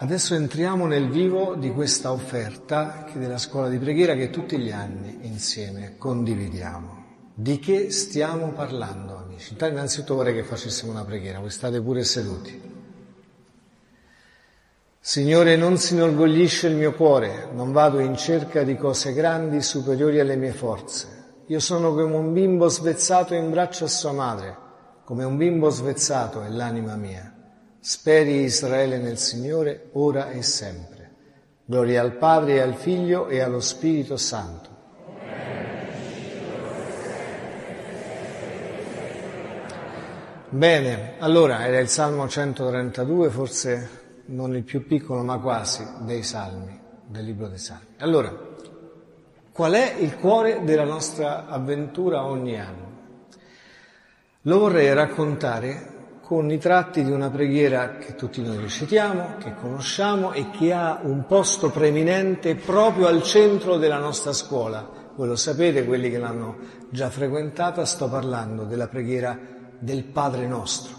Adesso entriamo nel vivo di questa offerta della scuola di preghiera che tutti gli anni insieme condividiamo. Di che stiamo parlando, amici? Innanzitutto vorrei che facessimo una preghiera, voi state pure seduti. Signore, non si inorgoglisce il mio cuore, non vado in cerca di cose grandi superiori alle mie forze. Io sono come un bimbo svezzato in braccio a sua madre, come un bimbo svezzato è l'anima mia. Speri Israele nel Signore ora e sempre. Gloria al Padre e al Figlio e allo Spirito Santo. Bene, allora era il Salmo 132, forse non il più piccolo ma quasi dei Salmi, del libro dei Salmi. Allora, qual è il cuore della nostra avventura ogni anno? Lo vorrei raccontare con i tratti di una preghiera che tutti noi recitiamo, che conosciamo e che ha un posto preeminente proprio al centro della nostra scuola. Voi lo sapete, quelli che l'hanno già frequentata, sto parlando della preghiera del Padre nostro.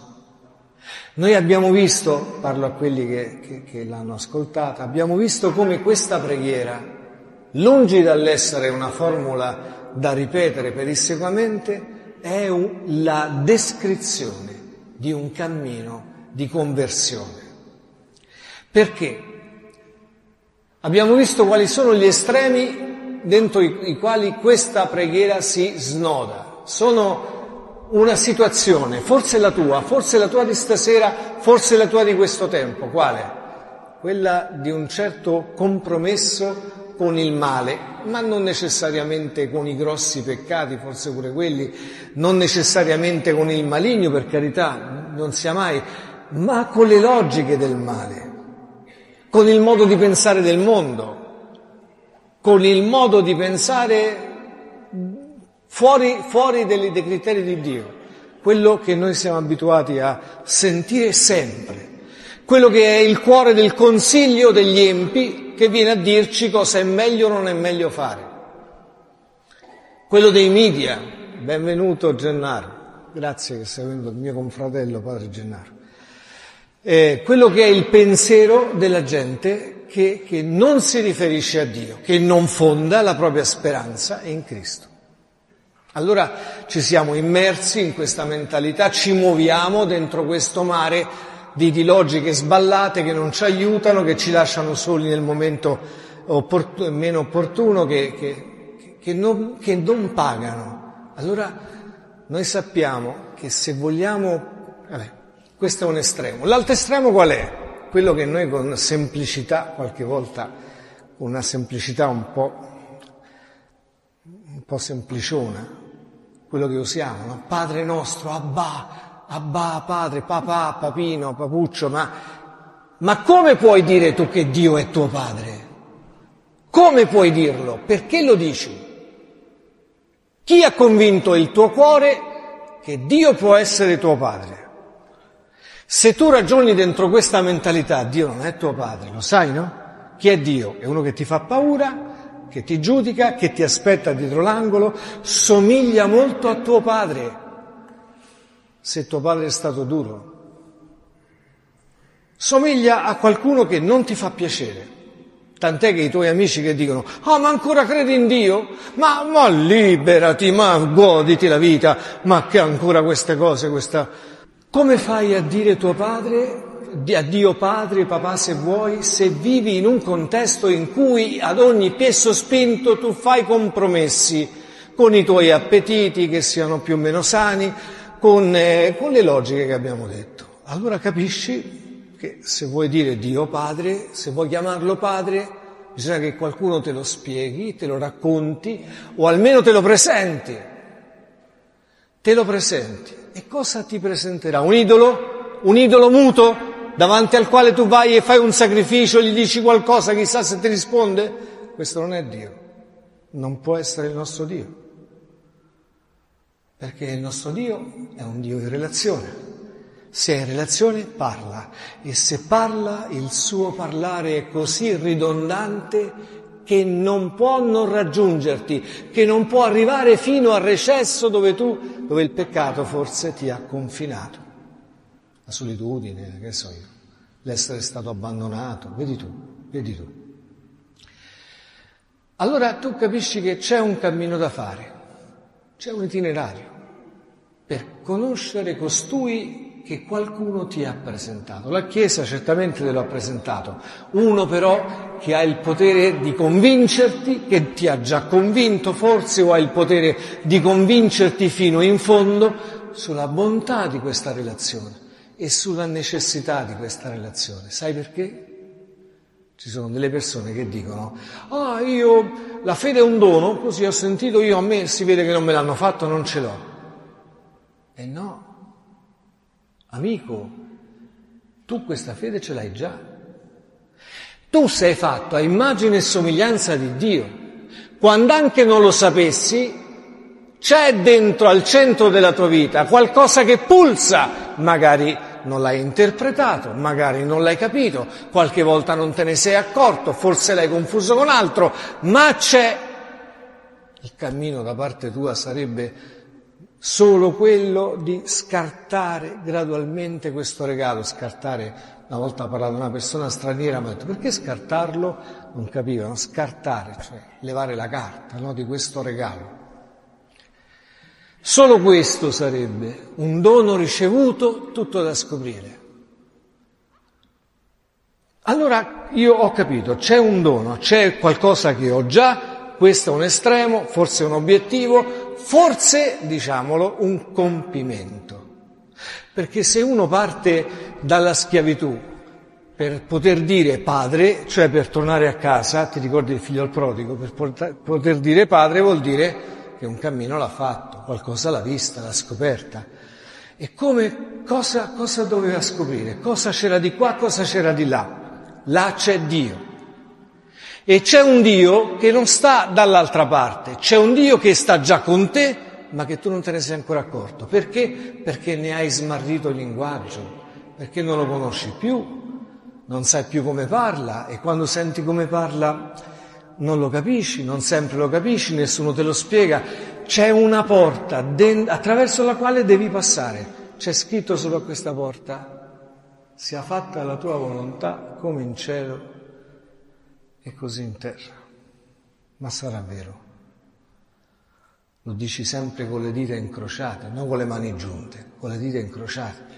Noi abbiamo visto, parlo a quelli che, che, che l'hanno ascoltata, abbiamo visto come questa preghiera, lungi dall'essere una formula da ripetere pedissequamente, è un, la descrizione di un cammino di conversione. Perché? Abbiamo visto quali sono gli estremi dentro i, quali questa preghiera si snoda. Sono una situazione, forse la tua, forse la tua di stasera, forse la tua di questo tempo. Quale? Quella di un certo compromesso con il male, ma non necessariamente con i grossi peccati, forse pure quelli, non necessariamente con il maligno, per carità, non sia mai, ma con le logiche del male, con il modo di pensare del mondo, con il modo di pensare fuori, fuori dei, dei criteri di Dio, quello che noi siamo abituati a sentire sempre, quello che è il cuore del consiglio degli empi che viene a dirci cosa è meglio o non è meglio fare. Quello dei media, benvenuto Gennaro, grazie che sei venuto, il mio confratello padre Gennaro. Eh, quello che è il pensiero della gente che, che non si riferisce a Dio, che non fonda la propria speranza in Cristo. Allora ci siamo immersi in questa mentalità, ci muoviamo dentro questo mare di, di logiche sballate che non ci aiutano, che ci lasciano soli nel momento opport- meno opportuno, che, che, che, non, che non pagano. Allora noi sappiamo che se vogliamo, vabbè, questo è un estremo. L'altro estremo qual è? Quello che noi con semplicità, qualche volta, una semplicità un po', un po' sempliciona, quello che usiamo, no? Padre nostro, Abba, Abba, padre, papà, papino, papuccio, ma, ma come puoi dire tu che Dio è tuo padre? Come puoi dirlo? Perché lo dici? Chi ha convinto il tuo cuore che Dio può essere tuo padre? Se tu ragioni dentro questa mentalità, Dio non è tuo padre, lo sai, no? Chi è Dio? È uno che ti fa paura, che ti giudica, che ti aspetta dietro l'angolo, somiglia molto a tuo padre se tuo padre è stato duro. Somiglia a qualcuno che non ti fa piacere. Tant'è che i tuoi amici che dicono, ah ma ancora credi in Dio? Ma, ma liberati, ma goditi la vita, ma che ancora queste cose, questa... Come fai a dire tuo padre, a Dio padre, papà se vuoi, se vivi in un contesto in cui ad ogni piesso spinto tu fai compromessi con i tuoi appetiti che siano più o meno sani, con, eh, con le logiche che abbiamo detto. Allora capisci che se vuoi dire Dio Padre, se vuoi chiamarlo Padre, bisogna che qualcuno te lo spieghi, te lo racconti o almeno te lo presenti. Te lo presenti. E cosa ti presenterà? Un idolo? Un idolo muto davanti al quale tu vai e fai un sacrificio, gli dici qualcosa, chissà se ti risponde? Questo non è Dio. Non può essere il nostro Dio perché il nostro Dio è un Dio di relazione. Se è in relazione parla e se parla il suo parlare è così ridondante che non può non raggiungerti, che non può arrivare fino al recesso dove tu, dove il peccato forse ti ha confinato. La solitudine, che so io, l'essere stato abbandonato, vedi tu, vedi tu. Allora tu capisci che c'è un cammino da fare, c'è un itinerario per conoscere costui che qualcuno ti ha presentato. La Chiesa certamente te lo ha presentato, uno però che ha il potere di convincerti, che ti ha già convinto forse o ha il potere di convincerti fino in fondo sulla bontà di questa relazione e sulla necessità di questa relazione. Sai perché? Ci sono delle persone che dicono, ah io, la fede è un dono, così ho sentito io, a me si vede che non me l'hanno fatto, non ce l'ho. E no, amico, tu questa fede ce l'hai già. Tu sei fatto a immagine e somiglianza di Dio. Quando anche non lo sapessi, c'è dentro al centro della tua vita qualcosa che pulsa, magari non l'hai interpretato, magari non l'hai capito, qualche volta non te ne sei accorto, forse l'hai confuso con altro, ma c'è. Il cammino da parte tua sarebbe solo quello di scartare gradualmente questo regalo, scartare, una volta parlato una persona straniera, mi ha detto perché scartarlo? Non capivano, scartare, cioè levare la carta no, di questo regalo. Solo questo sarebbe un dono ricevuto tutto da scoprire. Allora io ho capito, c'è un dono, c'è qualcosa che ho già, questo è un estremo, forse un obiettivo, forse, diciamolo, un compimento. Perché se uno parte dalla schiavitù per poter dire padre, cioè per tornare a casa, ti ricordi il figlio al prodigo, per poter dire padre vuol dire che un cammino l'ha fatto, qualcosa l'ha vista, l'ha scoperta. E come, cosa, cosa doveva scoprire? Cosa c'era di qua, cosa c'era di là? Là c'è Dio. E c'è un Dio che non sta dall'altra parte, c'è un Dio che sta già con te, ma che tu non te ne sei ancora accorto. Perché? Perché ne hai smarrito il linguaggio, perché non lo conosci più, non sai più come parla e quando senti come parla non lo capisci, non sempre lo capisci, nessuno te lo spiega. C'è una porta attraverso la quale devi passare. C'è scritto sopra questa porta, sia fatta la tua volontà come in cielo e così in terra. Ma sarà vero. Lo dici sempre con le dita incrociate, non con le mani giunte, con le dita incrociate.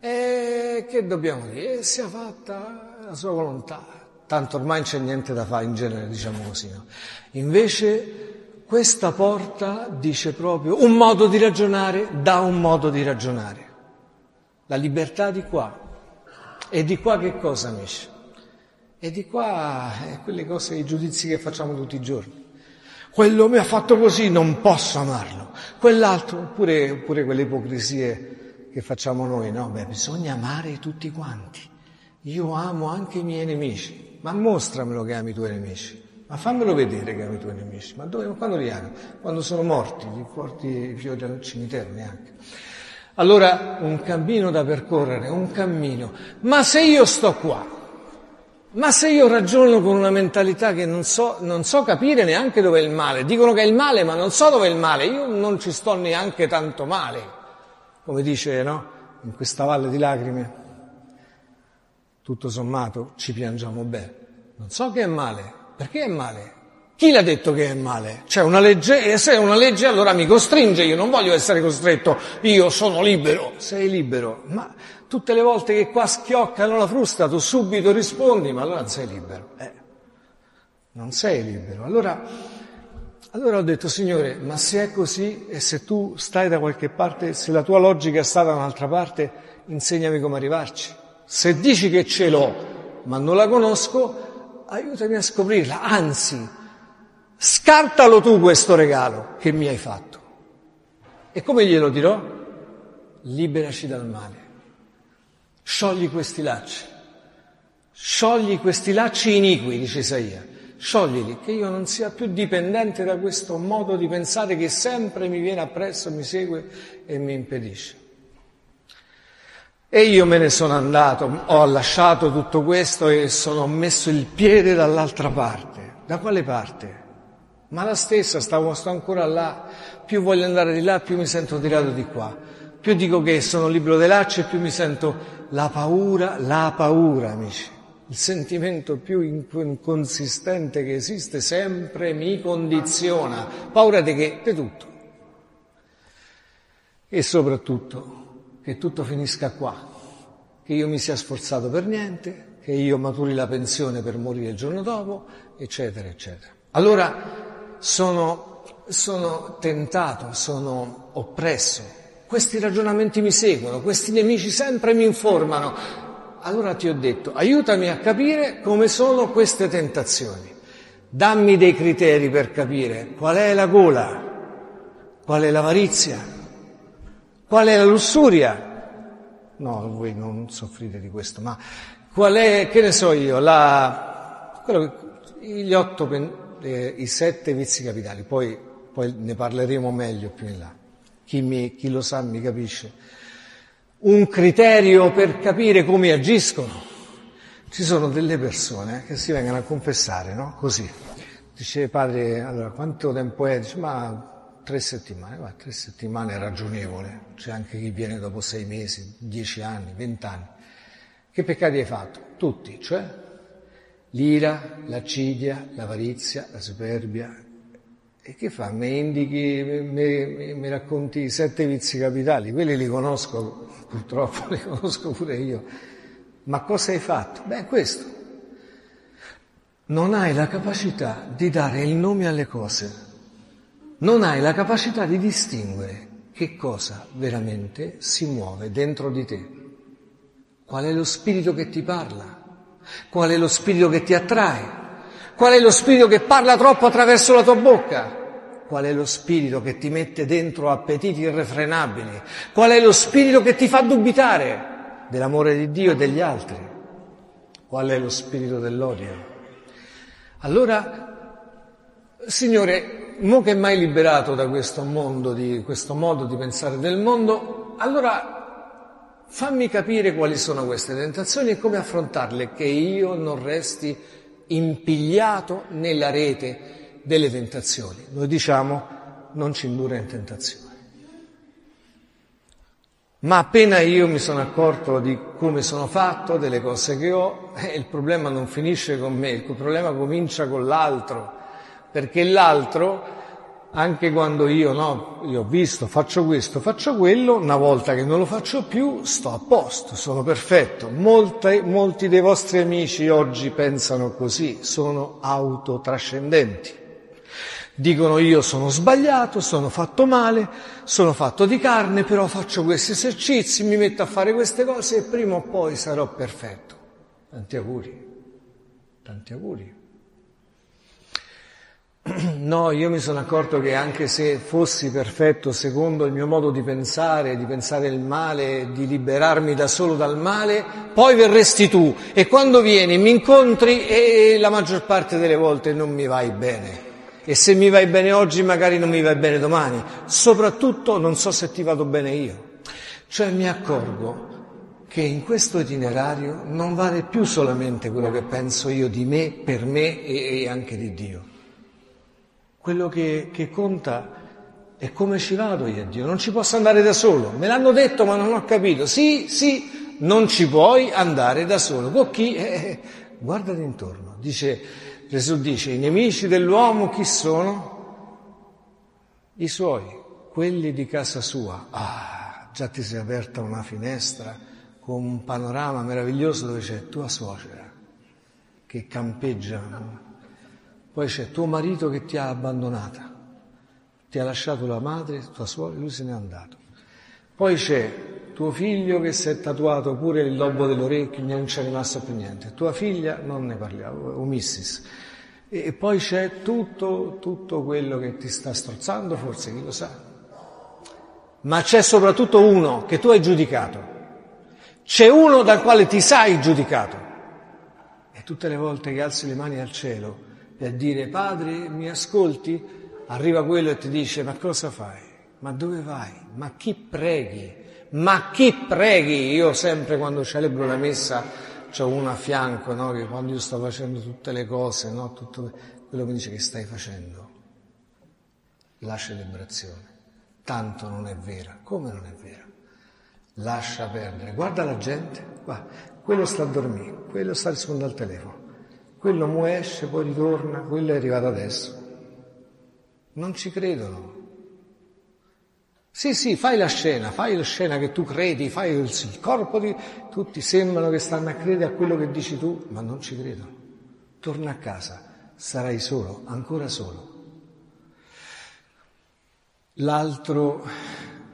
E che dobbiamo dire? Sia fatta la sua volontà, tanto ormai non c'è niente da fare in genere, diciamo così. No? Invece questa porta dice proprio un modo di ragionare dà un modo di ragionare. La libertà di qua. E di qua che cosa, amici? E di qua è quelle cose, i giudizi che facciamo tutti i giorni. Quello mi ha fatto così, non posso amarlo. Quell'altro, oppure, oppure quelle ipocrisie che facciamo noi, no? Beh, bisogna amare tutti quanti. Io amo anche i miei nemici ma mostramelo che ami i tuoi nemici, ma fammelo vedere che ami i tuoi nemici, ma dove, quando li ami? Quando sono morti, li porti i fiori al cimitero neanche. Allora un cammino da percorrere, un cammino, ma se io sto qua, ma se io ragiono con una mentalità che non so, non so capire neanche dove è il male, dicono che è il male, ma non so dove è il male, io non ci sto neanche tanto male, come dice, no? In questa valle di lacrime tutto sommato ci piangiamo bene. Non so che è male. Perché è male? Chi l'ha detto che è male? C'è una legge e se è una legge allora mi costringe, io non voglio essere costretto, io sono libero. Sei libero, ma tutte le volte che qua schioccano la frusta tu subito rispondi, ma allora non sei libero. Eh, non sei libero. Allora, allora ho detto, Signore, ma se è così e se tu stai da qualche parte, se la tua logica sta da un'altra parte, insegnami come arrivarci. Se dici che ce l'ho, ma non la conosco, aiutami a scoprirla. Anzi, scartalo tu questo regalo che mi hai fatto. E come glielo dirò? Liberaci dal male. Sciogli questi lacci. Sciogli questi lacci iniqui, dice Isaia. Scioglili, che io non sia più dipendente da questo modo di pensare che sempre mi viene appresso, mi segue e mi impedisce. E io me ne sono andato, ho lasciato tutto questo e sono messo il piede dall'altra parte. Da quale parte? Ma la stessa, stavo, sto ancora là. Più voglio andare di là, più mi sento tirato di qua. Più dico che sono libero dei lacci, più mi sento la paura, la paura, amici, il sentimento più inconsistente che esiste sempre mi condiziona. Paura di che? Di tutto. E soprattutto che tutto finisca qua, che io mi sia sforzato per niente, che io maturi la pensione per morire il giorno dopo, eccetera, eccetera. Allora sono, sono tentato, sono oppresso. Questi ragionamenti mi seguono, questi nemici sempre mi informano. Allora ti ho detto, aiutami a capire come sono queste tentazioni. Dammi dei criteri per capire qual è la gola, qual è l'avarizia, qual è la lussuria. No, voi non soffrite di questo, ma qual è, che ne so io, la, quello, gli otto, eh, i sette vizi capitali, poi, poi, ne parleremo meglio più in là. Chi, mi, chi lo sa mi capisce. Un criterio per capire come agiscono. Ci sono delle persone che si vengono a confessare, no? Così. Dice padre, allora quanto tempo è? Dice, ma tre settimane, ma tre settimane è ragionevole. C'è anche chi viene dopo sei mesi, dieci anni, vent'anni. Che peccati hai fatto? Tutti, cioè l'ira, l'accidia, l'avarizia, la superbia. E che fa? Mi indichi, mi racconti i sette vizi capitali, quelli li conosco, purtroppo li conosco pure io. Ma cosa hai fatto? Beh, questo. Non hai la capacità di dare il nome alle cose, non hai la capacità di distinguere che cosa veramente si muove dentro di te. Qual è lo spirito che ti parla? Qual è lo spirito che ti attrae? Qual è lo spirito che parla troppo attraverso la tua bocca? Qual è lo spirito che ti mette dentro appetiti irrefrenabili? Qual è lo spirito che ti fa dubitare dell'amore di Dio e degli altri? Qual è lo spirito dell'odio? Allora, Signore, mo che mai liberato da questo mondo, di questo modo di pensare del mondo, allora Fammi capire quali sono queste tentazioni e come affrontarle, che io non resti impigliato nella rete delle tentazioni. Noi diciamo non ci indura in tentazione. Ma appena io mi sono accorto di come sono fatto, delle cose che ho, eh, il problema non finisce con me, il problema comincia con l'altro, perché l'altro anche quando io, no, io ho visto, faccio questo, faccio quello, una volta che non lo faccio più, sto a posto, sono perfetto. Molte, molti dei vostri amici oggi pensano così, sono autotrascendenti. Dicono io sono sbagliato, sono fatto male, sono fatto di carne, però faccio questi esercizi, mi metto a fare queste cose e prima o poi sarò perfetto. Tanti auguri, tanti auguri. No, io mi sono accorto che anche se fossi perfetto secondo il mio modo di pensare, di pensare il male, di liberarmi da solo dal male, poi verresti tu e quando vieni mi incontri e la maggior parte delle volte non mi vai bene. E se mi vai bene oggi magari non mi vai bene domani. Soprattutto non so se ti vado bene io. Cioè mi accorgo che in questo itinerario non vale più solamente quello che penso io di me, per me e anche di Dio quello che, che conta è come ci vado io a Dio. Non ci posso andare da solo. Me l'hanno detto ma non ho capito. Sì, sì, non ci puoi andare da solo. Con chi? Eh, eh, guardati intorno. Dice, Gesù dice, i nemici dell'uomo chi sono? I suoi, quelli di casa sua. Ah, già ti sei aperta una finestra con un panorama meraviglioso dove c'è tua suocera che campeggia poi c'è tuo marito che ti ha abbandonata, ti ha lasciato la madre, tua suocera, lui se n'è andato. Poi c'è tuo figlio che si è tatuato pure il lobo dell'orecchio, non c'è rimasto più niente. Tua figlia, non ne parliamo, omissis. E poi c'è tutto, tutto quello che ti sta strozzando, forse chi lo sa. Ma c'è soprattutto uno che tu hai giudicato. C'è uno dal quale ti sai giudicato. E tutte le volte che alzi le mani al cielo, e a dire Padre mi ascolti, arriva quello e ti dice ma cosa fai? Ma dove vai? Ma chi preghi? Ma chi preghi? Io sempre quando celebro la messa c'ho uno a fianco, no? che quando io sto facendo tutte le cose, no? tutto quello mi dice che stai facendo? La celebrazione. Tanto non è vera. Come non è vera? lascia perdere. Guarda la gente, guarda, quello sta a dormire, quello sta rispondendo al telefono, quello mu esce, poi ritorna, quello è arrivato adesso. Non ci credono. Sì, sì, fai la scena, fai la scena che tu credi, fai il, il corpo di... Tutti sembrano che stanno a credere a quello che dici tu, ma non ci credono. Torna a casa, sarai solo, ancora solo. L'altro,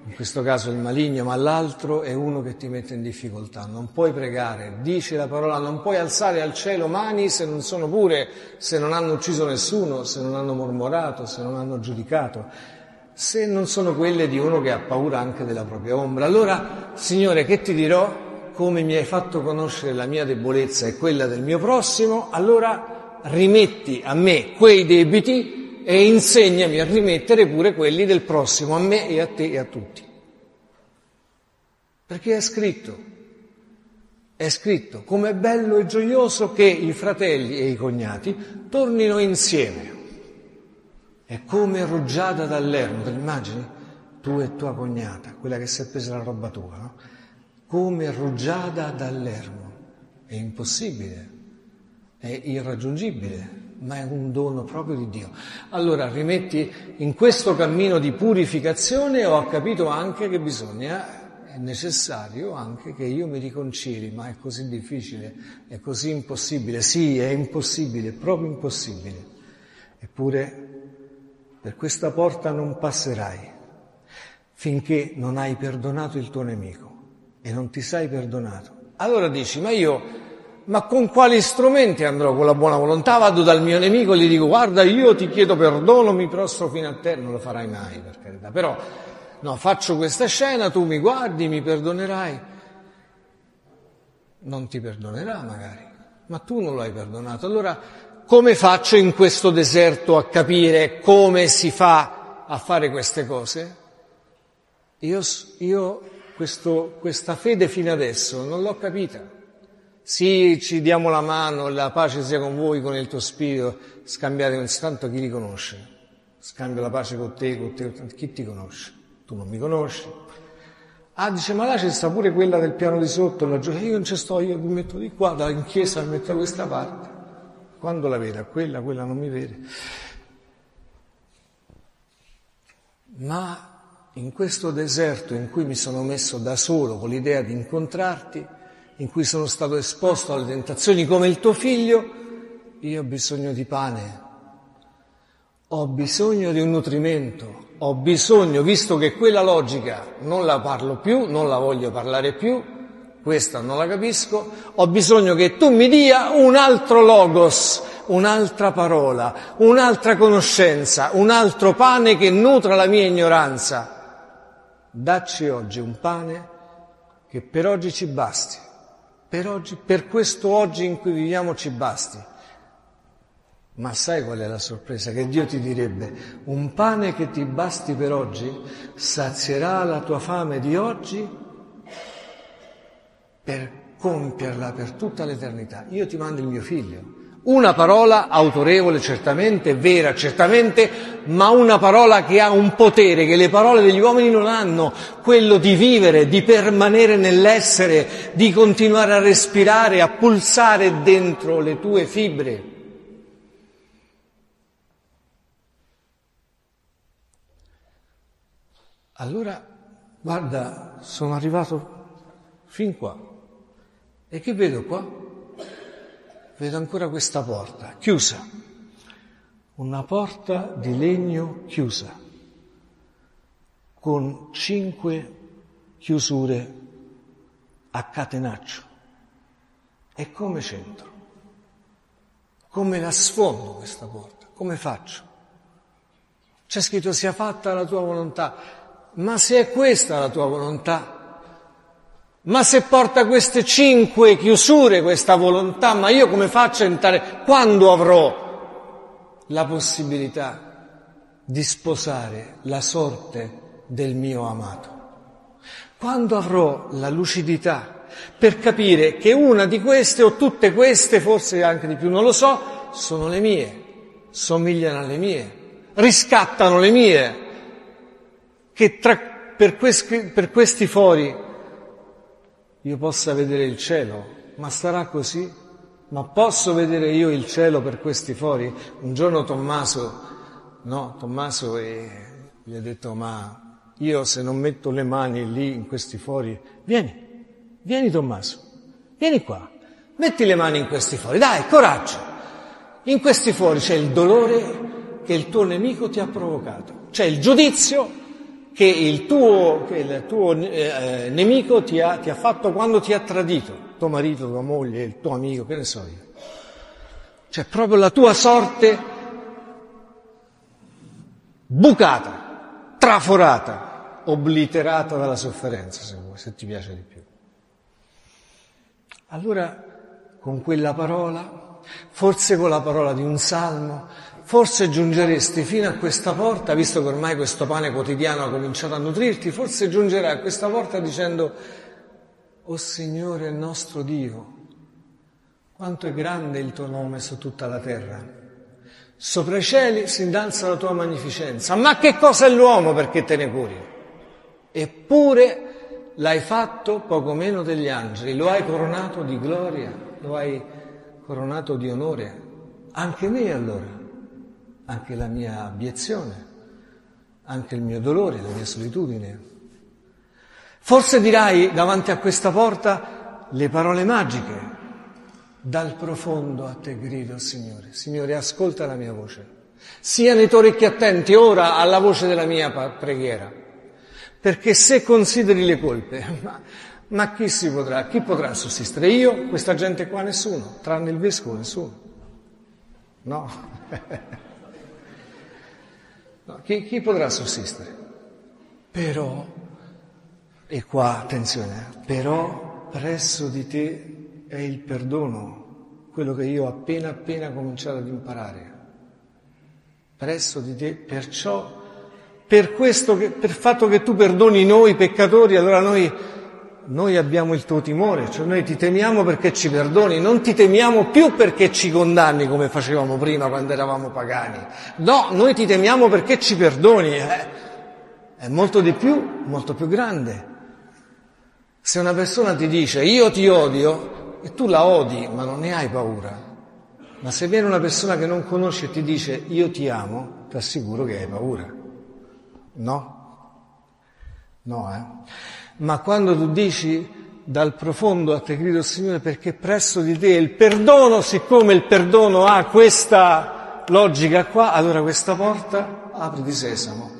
in questo caso il maligno, ma l'altro è uno che ti mette in difficoltà. Non puoi pregare, dice la parola, non puoi alzare al cielo mani se non sono pure, se non hanno ucciso nessuno, se non hanno mormorato, se non hanno giudicato, se non sono quelle di uno che ha paura anche della propria ombra. Allora, Signore, che ti dirò? Come mi hai fatto conoscere la mia debolezza e quella del mio prossimo, allora rimetti a me quei debiti e insegnami a rimettere pure quelli del prossimo, a me e a te e a tutti. Perché è scritto, è scritto, com'è bello e gioioso che i fratelli e i cognati tornino insieme. È come rugiada dall'ermo, te l'immagini? Tu e tua cognata, quella che si è presa la roba tua, no? Come rugiada dall'ermo. È impossibile, è irraggiungibile, ma è un dono proprio di Dio. Allora rimetti in questo cammino di purificazione ho capito anche che bisogna, è necessario anche che io mi riconcili, ma è così difficile, è così impossibile. Sì, è impossibile, proprio impossibile. Eppure per questa porta non passerai finché non hai perdonato il tuo nemico e non ti sei perdonato. Allora dici, ma io ma con quali strumenti andrò? Con la buona volontà vado dal mio nemico e gli dico guarda io ti chiedo perdono, mi prostro fino a te, non lo farai mai per carità, però no, faccio questa scena, tu mi guardi, mi perdonerai. Non ti perdonerà magari, ma tu non lo hai perdonato. Allora come faccio in questo deserto a capire come si fa a fare queste cose? Io, io questo, questa fede fino adesso non l'ho capita. Sì, ci diamo la mano, la pace sia con voi, con il tuo spirito, scambiate un tanto chi li conosce. Scambio la pace con te, con te, chi ti conosce? Tu non mi conosci. Ah, dice, ma là c'è sta pure quella del piano di sotto, la gioia. Io non ci sto, io mi metto di qua, in chiesa mi metto da questa parte. Quando la vede, quella, quella non mi vede. Ma in questo deserto in cui mi sono messo da solo con l'idea di incontrarti, in cui sono stato esposto alle tentazioni come il tuo figlio, io ho bisogno di pane, ho bisogno di un nutrimento, ho bisogno, visto che quella logica non la parlo più, non la voglio parlare più, questa non la capisco, ho bisogno che tu mi dia un altro logos, un'altra parola, un'altra conoscenza, un altro pane che nutra la mia ignoranza. Dacci oggi un pane che per oggi ci basti per, oggi, per questo oggi in cui viviamo ci basti. Ma sai qual è la sorpresa? Che Dio ti direbbe, un pane che ti basti per oggi sazierà la tua fame di oggi per compierla per tutta l'eternità. Io ti mando il mio figlio. Una parola autorevole, certamente, vera, certamente, ma una parola che ha un potere che le parole degli uomini non hanno, quello di vivere, di permanere nell'essere, di continuare a respirare, a pulsare dentro le tue fibre. Allora, guarda, sono arrivato fin qua. E che vedo qua? Vedo ancora questa porta, chiusa, una porta di legno chiusa, con cinque chiusure a catenaccio. E come c'entro? Come la sfondo questa porta? Come faccio? C'è scritto sia fatta la tua volontà, ma se è questa la tua volontà, ma se porta queste cinque chiusure, questa volontà, ma io come faccio a entrare? Quando avrò la possibilità di sposare la sorte del mio amato? Quando avrò la lucidità per capire che una di queste o tutte queste, forse anche di più, non lo so, sono le mie, somigliano alle mie, riscattano le mie, che tra, per, questi, per questi fori io possa vedere il cielo, ma sarà così? Ma posso vedere io il cielo per questi fori? Un giorno Tommaso, no, Tommaso eh, gli ha detto, ma io se non metto le mani lì in questi fori, vieni, vieni Tommaso, vieni qua, metti le mani in questi fori, dai, coraggio. In questi fori c'è il dolore che il tuo nemico ti ha provocato, c'è il giudizio che il tuo, che il tuo eh, nemico ti ha, ti ha fatto quando ti ha tradito, tuo marito, tua moglie, il tuo amico, che ne so io. Cioè proprio la tua sorte bucata, traforata, obliterata dalla sofferenza, se vuoi, se ti piace di più. Allora, con quella parola, forse con la parola di un salmo, forse giungeresti fino a questa porta, visto che ormai questo pane quotidiano ha cominciato a nutrirti, forse giungerai a questa porta dicendo, O oh Signore nostro Dio, quanto è grande il tuo nome su tutta la terra. Sopra i cieli si innalza la tua magnificenza. Ma che cosa è l'uomo perché te ne curi? Eppure l'hai fatto poco meno degli angeli, lo hai coronato di gloria, lo hai coronato di onore. Anche me allora anche la mia abiezione, anche il mio dolore, la mia solitudine. Forse dirai davanti a questa porta le parole magiche. Dal profondo a te grido, Signore. Signore, ascolta la mia voce. Siano i tuoi orecchi attenti ora alla voce della mia preghiera. Perché se consideri le colpe, ma, ma chi si potrà, chi potrà sussistere? Io, questa gente qua, nessuno, tranne il vescovo, nessuno. No. No, chi, chi potrà sussistere? Però, e qua attenzione, però presso di te è il perdono, quello che io ho appena appena cominciato ad imparare. Presso di te, perciò, per questo, che, per il fatto che tu perdoni noi peccatori, allora noi noi abbiamo il tuo timore, cioè noi ti temiamo perché ci perdoni, non ti temiamo più perché ci condanni come facevamo prima quando eravamo pagani. No, noi ti temiamo perché ci perdoni. Eh? È molto di più, molto più grande. Se una persona ti dice io ti odio e tu la odi ma non ne hai paura, ma se viene una persona che non conosci e ti dice io ti amo, ti assicuro che hai paura. No? No, eh? Ma quando tu dici dal profondo a te grido Signore perché presso di te il perdono, siccome il perdono ha questa logica qua, allora questa porta apri di sesamo,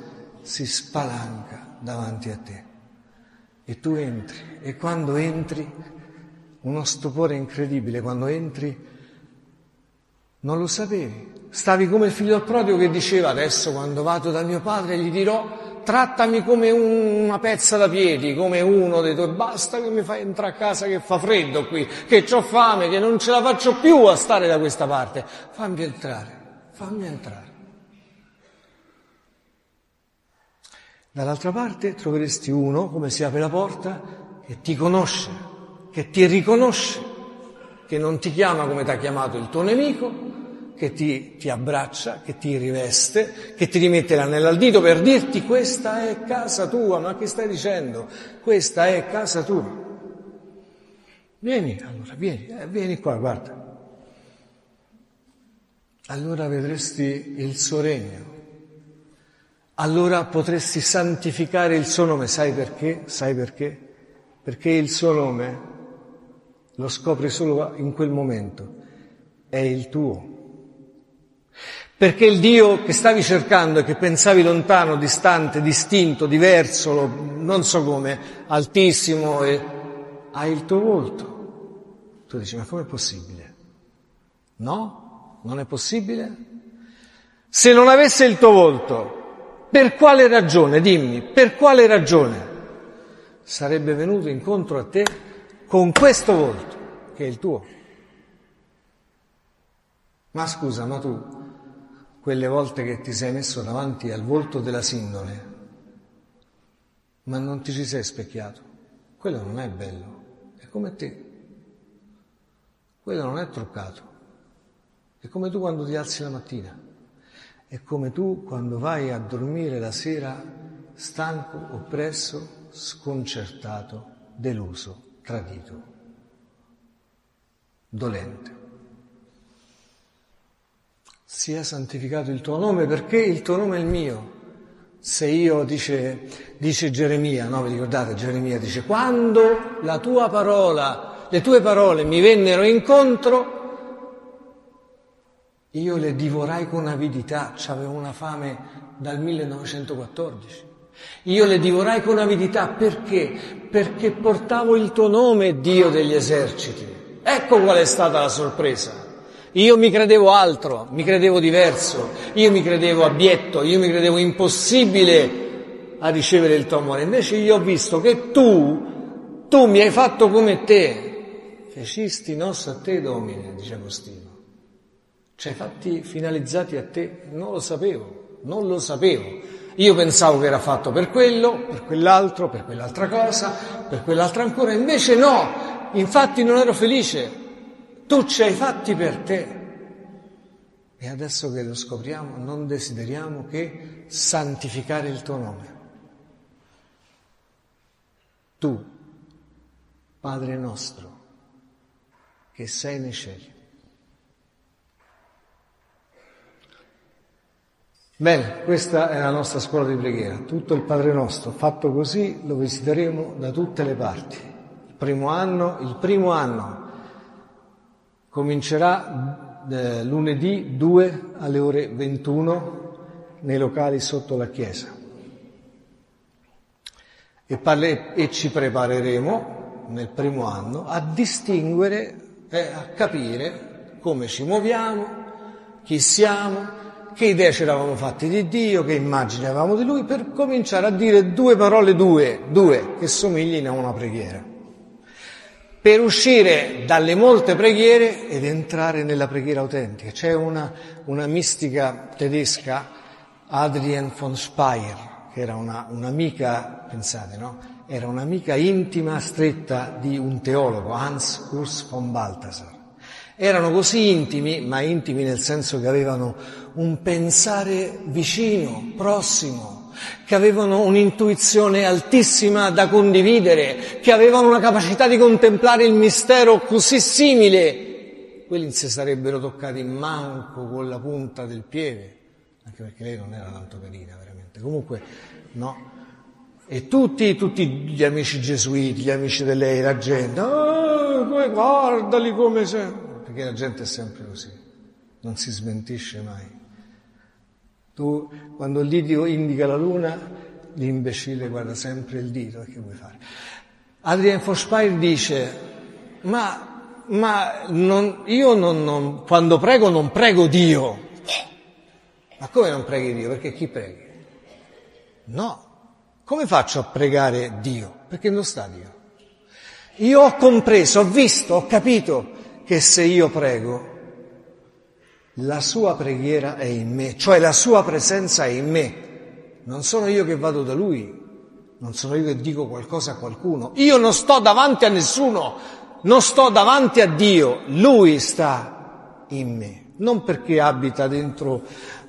si spalanca davanti a te. E tu entri. E quando entri uno stupore incredibile, quando entri non lo sapevi, stavi come il figlio prodigo che diceva adesso quando vado da mio padre gli dirò trattami come una pezza da piedi, come uno dei tuoi, basta che mi fai entrare a casa che fa freddo qui, che ho fame, che non ce la faccio più a stare da questa parte. Fammi entrare, fammi entrare. Dall'altra parte troveresti uno, come si apre la porta, che ti conosce, che ti riconosce, che non ti chiama come ti ha chiamato il tuo nemico, che ti, ti, abbraccia, che ti riveste, che ti rimette l'anello al dito per dirti questa è casa tua, ma che stai dicendo? Questa è casa tua. Vieni, allora, vieni, eh, vieni qua, guarda. Allora vedresti il suo regno. Allora potresti santificare il suo nome. Sai perché? Sai perché? Perché il suo nome lo scopri solo in quel momento. È il tuo. Perché il Dio che stavi cercando e che pensavi lontano, distante, distinto, diverso, non so come, altissimo, e ha il tuo volto. Tu dici, ma com'è possibile? No? Non è possibile? Se non avesse il tuo volto, per quale ragione, dimmi, per quale ragione sarebbe venuto incontro a te con questo volto, che è il tuo? Ma scusa, ma tu quelle volte che ti sei messo davanti al volto della sindone, ma non ti ci sei specchiato. Quello non è bello, è come te. Quello non è truccato. È come tu quando ti alzi la mattina. È come tu quando vai a dormire la sera stanco, oppresso, sconcertato, deluso. tradito, dolente. Sia santificato il tuo nome perché il tuo nome è il mio. Se io, dice, dice Geremia, no? Vi ricordate? Geremia dice, quando la tua parola, le tue parole mi vennero incontro, io le divorai con avidità, c'avevo una fame dal 1914. Io le divorai con avidità perché? Perché portavo il tuo nome, Dio degli eserciti. Ecco qual è stata la sorpresa. Io mi credevo altro, mi credevo diverso, io mi credevo abietto, io mi credevo impossibile a ricevere il tuo amore. Invece io ho visto che tu, tu mi hai fatto come te. Fecisti nos a te, Domine, dice Agostino. Cioè fatti finalizzati a te, non lo sapevo, non lo sapevo. Io pensavo che era fatto per quello, per quell'altro, per quell'altra cosa, per quell'altra ancora, invece no, infatti non ero felice. Tu ci hai fatti per te. E adesso che lo scopriamo, non desideriamo che santificare il tuo nome. Tu, Padre nostro, che sei nei cieli. Bene, questa è la nostra scuola di preghiera. Tutto il Padre nostro, fatto così, lo visiteremo da tutte le parti. Il primo anno, il primo anno comincerà eh, lunedì 2 alle ore 21 nei locali sotto la chiesa. E, parle, e ci prepareremo nel primo anno a distinguere e a capire come ci muoviamo, chi siamo, che idee ci eravamo fatti di Dio, che immagini avevamo di Lui, per cominciare a dire due parole, due, due, che somiglino a una preghiera. Per uscire dalle molte preghiere ed entrare nella preghiera autentica. C'è una, una mistica tedesca, Adrienne von Speyer, che era una, un'amica, pensate, no? Era un'amica intima, stretta di un teologo, Hans Urs von Balthasar. Erano così intimi, ma intimi nel senso che avevano un pensare vicino, prossimo, che avevano un'intuizione altissima da condividere, che avevano una capacità di contemplare il mistero così simile. Quelli non si sarebbero toccati manco con la punta del piede, anche perché lei non era tanto carina veramente. Comunque, no. E tutti, tutti gli amici gesuiti, gli amici di lei, la gente, oh, guardali come sei perché la gente è sempre così, non si smentisce mai. Tu, quando il dito indica la luna, l'imbecille guarda sempre il dito, che vuoi fare? Adrian Forspeyer dice, ma, ma non, io non, non, quando prego non prego Dio. Ma come non preghi Dio? Perché chi preghi? No. Come faccio a pregare Dio? Perché non sta Dio. Io ho compreso, ho visto, ho capito che se io prego, la sua preghiera è in me, cioè la sua presenza è in me. Non sono io che vado da lui, non sono io che dico qualcosa a qualcuno. Io non sto davanti a nessuno, non sto davanti a Dio, lui sta in me. Non perché abita dentro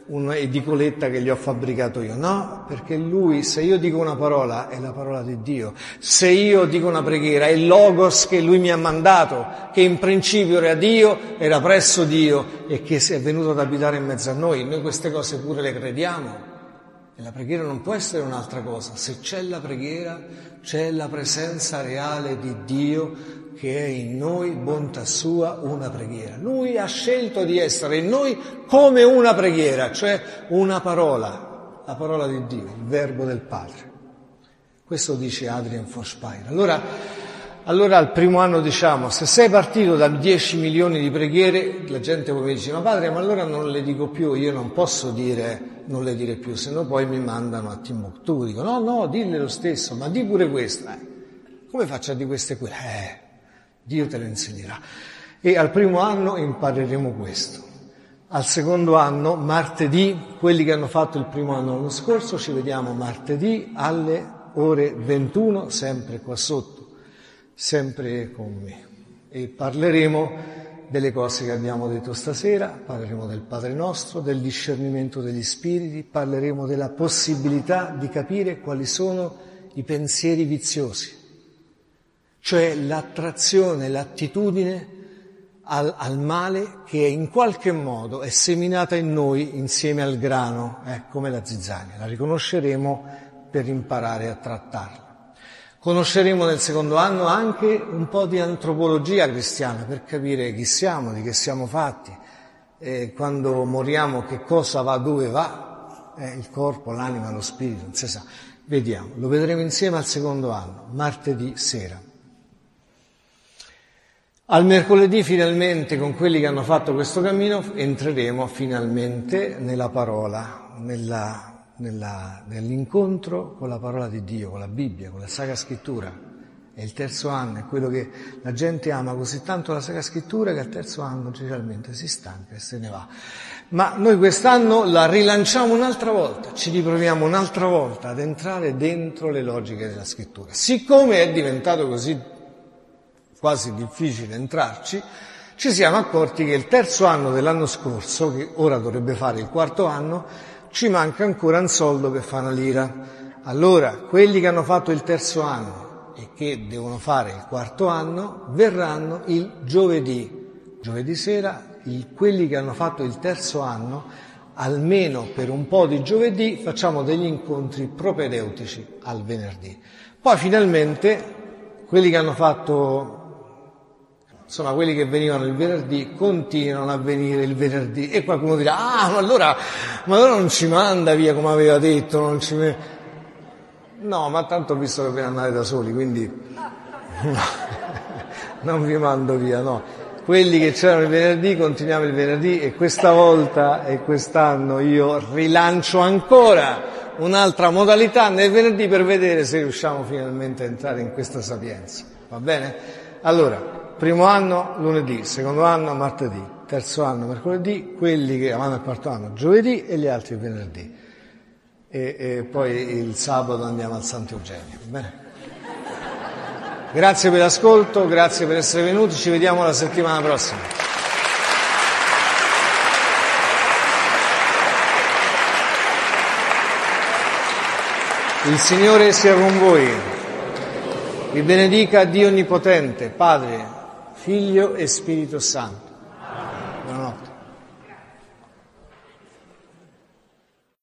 un'edicoletta che gli ho fabbricato io, no, perché lui, se io dico una parola, è la parola di Dio, se io dico una preghiera, è il logos che lui mi ha mandato, che in principio era Dio, era presso Dio e che è venuto ad abitare in mezzo a noi, noi queste cose pure le crediamo. E la preghiera non può essere un'altra cosa, se c'è la preghiera c'è la presenza reale di Dio che è in noi, bontà sua, una preghiera. Lui ha scelto di essere in noi come una preghiera, cioè una parola, la parola di Dio, il verbo del Padre. Questo dice Adrian Forspeyer. Allora, allora al primo anno diciamo, se sei partito da 10 milioni di preghiere, la gente poi mi dice, ma padre, ma allora non le dico più, io non posso dire, non le dire più, se no poi mi mandano a Timbuktu. Dico, no, no, dille lo stesso, ma di pure questa. Eh. Come faccio a di queste quelle? Eh, Dio te lo insegnerà. E al primo anno impareremo questo. Al secondo anno, martedì, quelli che hanno fatto il primo anno l'anno scorso, ci vediamo martedì alle ore 21, sempre qua sotto, sempre con me. E parleremo delle cose che abbiamo detto stasera, parleremo del Padre nostro, del discernimento degli spiriti, parleremo della possibilità di capire quali sono i pensieri viziosi cioè l'attrazione, l'attitudine al, al, male che in qualche modo è seminata in noi insieme al grano, eh, come la zizzania. La riconosceremo per imparare a trattarla. Conosceremo nel secondo anno anche un po' di antropologia cristiana per capire chi siamo, di che siamo fatti, eh, quando moriamo che cosa va, dove va, eh, il corpo, l'anima, lo spirito, non si sa. Vediamo, lo vedremo insieme al secondo anno, martedì sera. Al mercoledì finalmente con quelli che hanno fatto questo cammino entreremo finalmente nella parola, nella, nella, nell'incontro con la parola di Dio, con la Bibbia, con la Sacra Scrittura. È il terzo anno, è quello che la gente ama così tanto la Sacra Scrittura che al terzo anno generalmente si stanca e se ne va. Ma noi quest'anno la rilanciamo un'altra volta, ci riproviamo un'altra volta ad entrare dentro le logiche della Scrittura. Siccome è diventato così quasi difficile entrarci, ci siamo accorti che il terzo anno dell'anno scorso, che ora dovrebbe fare il quarto anno, ci manca ancora un soldo per fare una lira. Allora, quelli che hanno fatto il terzo anno e che devono fare il quarto anno, verranno il giovedì. Giovedì sera, il, quelli che hanno fatto il terzo anno, almeno per un po' di giovedì, facciamo degli incontri propedeutici al venerdì. Poi finalmente quelli che hanno fatto insomma quelli che venivano il venerdì continuano a venire il venerdì. E qualcuno dirà ah ma allora, ma allora non ci manda via come aveva detto non ci no ma tanto ho visto che ve ne andate da soli quindi no, non vi mando via no. Quelli che c'erano il venerdì continuiamo il venerdì e questa volta e quest'anno io rilancio ancora un'altra modalità nel venerdì per vedere se riusciamo finalmente a entrare in questa sapienza. Va bene? allora primo anno lunedì, secondo anno martedì, terzo anno mercoledì, quelli che vanno al quarto anno giovedì e gli altri venerdì. E, e poi il sabato andiamo al Santo Eugenio. Bene? Grazie per l'ascolto, grazie per essere venuti, ci vediamo la settimana prossima. Il Signore sia con voi. Vi benedica Dio Onnipotente, Padre, Figlio e Spirito Santo. Buonanotte.